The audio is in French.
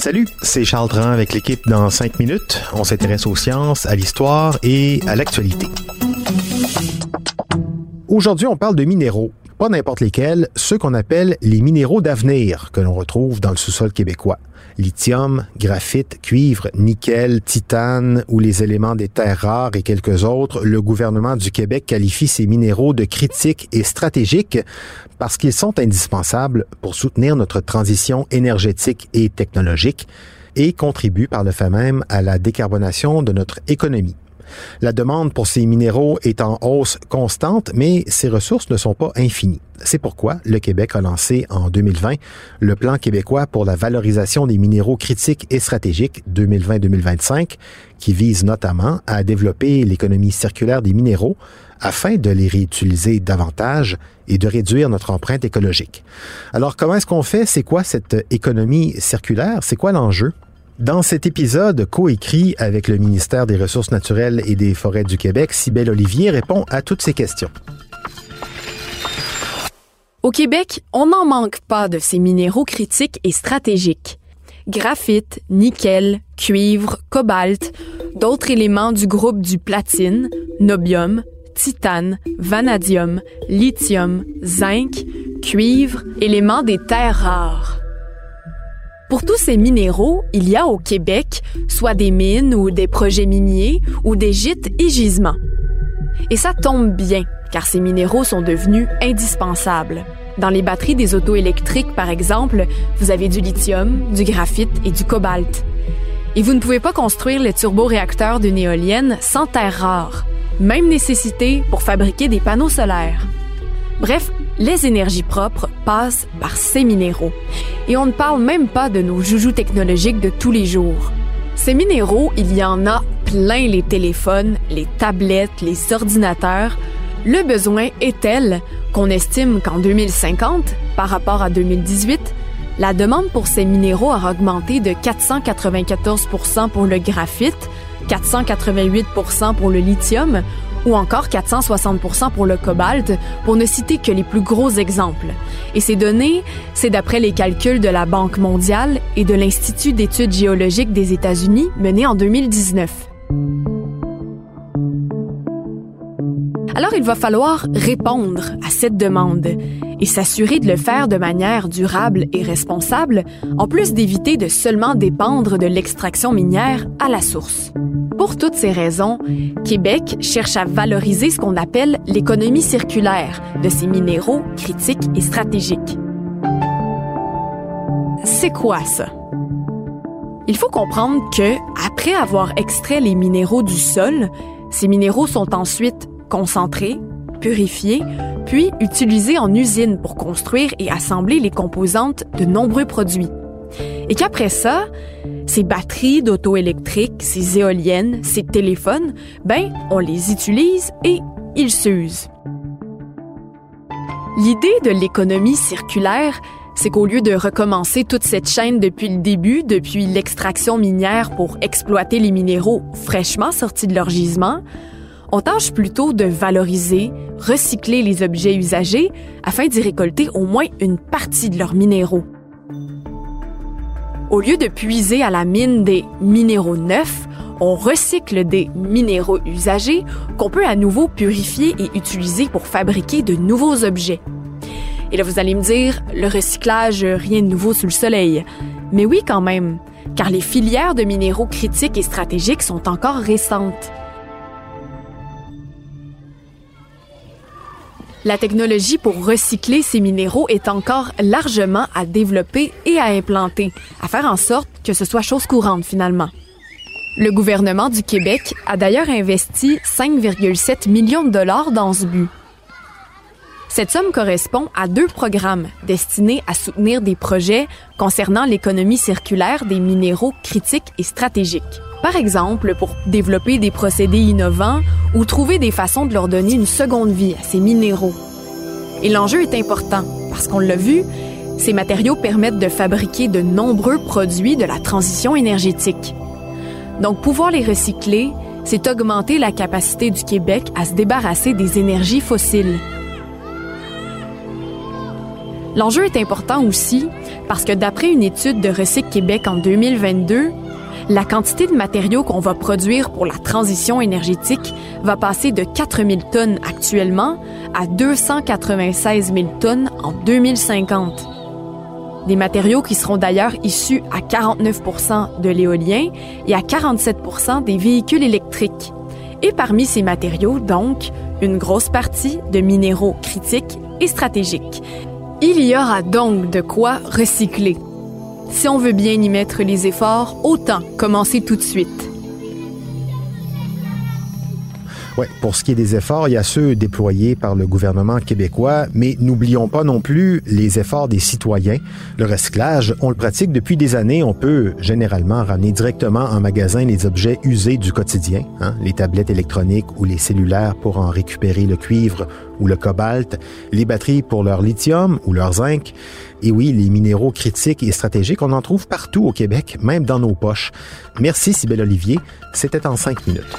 Salut, c'est Charles Dran avec l'équipe dans 5 minutes. On s'intéresse aux sciences, à l'histoire et à l'actualité. Aujourd'hui, on parle de minéraux. Pas n'importe lesquels, ceux qu'on appelle les minéraux d'avenir que l'on retrouve dans le sous-sol québécois lithium, graphite, cuivre, nickel, titane ou les éléments des terres rares et quelques autres, le gouvernement du Québec qualifie ces minéraux de critiques et stratégiques parce qu'ils sont indispensables pour soutenir notre transition énergétique et technologique et contribuent par le fait même à la décarbonation de notre économie. La demande pour ces minéraux est en hausse constante, mais ces ressources ne sont pas infinies. C'est pourquoi le Québec a lancé en 2020 le plan québécois pour la valorisation des minéraux critiques et stratégiques 2020-2025, qui vise notamment à développer l'économie circulaire des minéraux afin de les réutiliser davantage et de réduire notre empreinte écologique. Alors comment est-ce qu'on fait? C'est quoi cette économie circulaire? C'est quoi l'enjeu? Dans cet épisode coécrit avec le ministère des Ressources naturelles et des Forêts du Québec, Cybelle Olivier répond à toutes ces questions. Au Québec, on n'en manque pas de ces minéraux critiques et stratégiques. Graphite, nickel, cuivre, cobalt, d'autres éléments du groupe du platine, nobium, titane, vanadium, lithium, zinc, cuivre, éléments des terres rares. Pour tous ces minéraux, il y a au Québec soit des mines ou des projets miniers ou des gîtes et gisements. Et ça tombe bien, car ces minéraux sont devenus indispensables. Dans les batteries des autos électriques, par exemple, vous avez du lithium, du graphite et du cobalt. Et vous ne pouvez pas construire les turboréacteurs d'une éolienne sans terres rares, même nécessité pour fabriquer des panneaux solaires. Bref, les énergies propres par ces minéraux. Et on ne parle même pas de nos joujoux technologiques de tous les jours. Ces minéraux, il y en a plein les téléphones, les tablettes, les ordinateurs. Le besoin est tel qu'on estime qu'en 2050, par rapport à 2018, la demande pour ces minéraux aura augmenté de 494% pour le graphite, 488% pour le lithium ou encore 460% pour le cobalt, pour ne citer que les plus gros exemples. Et ces données, c'est d'après les calculs de la Banque mondiale et de l'Institut d'études géologiques des États-Unis menés en 2019. Alors il va falloir répondre à cette demande et s'assurer de le faire de manière durable et responsable, en plus d'éviter de seulement dépendre de l'extraction minière à la source. Pour toutes ces raisons, Québec cherche à valoriser ce qu'on appelle l'économie circulaire de ces minéraux critiques et stratégiques. C'est quoi ça? Il faut comprendre que, après avoir extrait les minéraux du sol, ces minéraux sont ensuite concentrés, purifiés, puis utilisés en usine pour construire et assembler les composantes de nombreux produits. Et qu'après ça, ces batteries d'auto électriques, ces éoliennes, ces téléphones, ben, on les utilise et ils s'usent. L'idée de l'économie circulaire, c'est qu'au lieu de recommencer toute cette chaîne depuis le début, depuis l'extraction minière pour exploiter les minéraux fraîchement sortis de leur gisement, on tâche plutôt de valoriser, recycler les objets usagés afin d'y récolter au moins une partie de leurs minéraux. Au lieu de puiser à la mine des minéraux neufs, on recycle des minéraux usagés qu'on peut à nouveau purifier et utiliser pour fabriquer de nouveaux objets. Et là, vous allez me dire, le recyclage, rien de nouveau sous le soleil. Mais oui, quand même, car les filières de minéraux critiques et stratégiques sont encore récentes. La technologie pour recycler ces minéraux est encore largement à développer et à implanter, à faire en sorte que ce soit chose courante finalement. Le gouvernement du Québec a d'ailleurs investi 5,7 millions de dollars dans ce but. Cette somme correspond à deux programmes destinés à soutenir des projets concernant l'économie circulaire des minéraux critiques et stratégiques. Par exemple, pour développer des procédés innovants ou trouver des façons de leur donner une seconde vie à ces minéraux. Et l'enjeu est important parce qu'on l'a vu, ces matériaux permettent de fabriquer de nombreux produits de la transition énergétique. Donc pouvoir les recycler, c'est augmenter la capacité du Québec à se débarrasser des énergies fossiles. L'enjeu est important aussi parce que d'après une étude de Recyc Québec en 2022, la quantité de matériaux qu'on va produire pour la transition énergétique va passer de 4 000 tonnes actuellement à 296 000 tonnes en 2050. Des matériaux qui seront d'ailleurs issus à 49% de l'éolien et à 47 des véhicules électriques. Et parmi ces matériaux, donc, une grosse partie de minéraux critiques et stratégiques. Il y aura donc de quoi recycler. Si on veut bien y mettre les efforts, autant commencer tout de suite. Pour ce qui est des efforts, il y a ceux déployés par le gouvernement québécois, mais n'oublions pas non plus les efforts des citoyens. Le recyclage, on le pratique depuis des années. On peut généralement ramener directement en magasin les objets usés du quotidien, hein, les tablettes électroniques ou les cellulaires pour en récupérer le cuivre ou le cobalt, les batteries pour leur lithium ou leur zinc. Et oui, les minéraux critiques et stratégiques, on en trouve partout au Québec, même dans nos poches. Merci Sybelle Olivier. C'était en cinq minutes.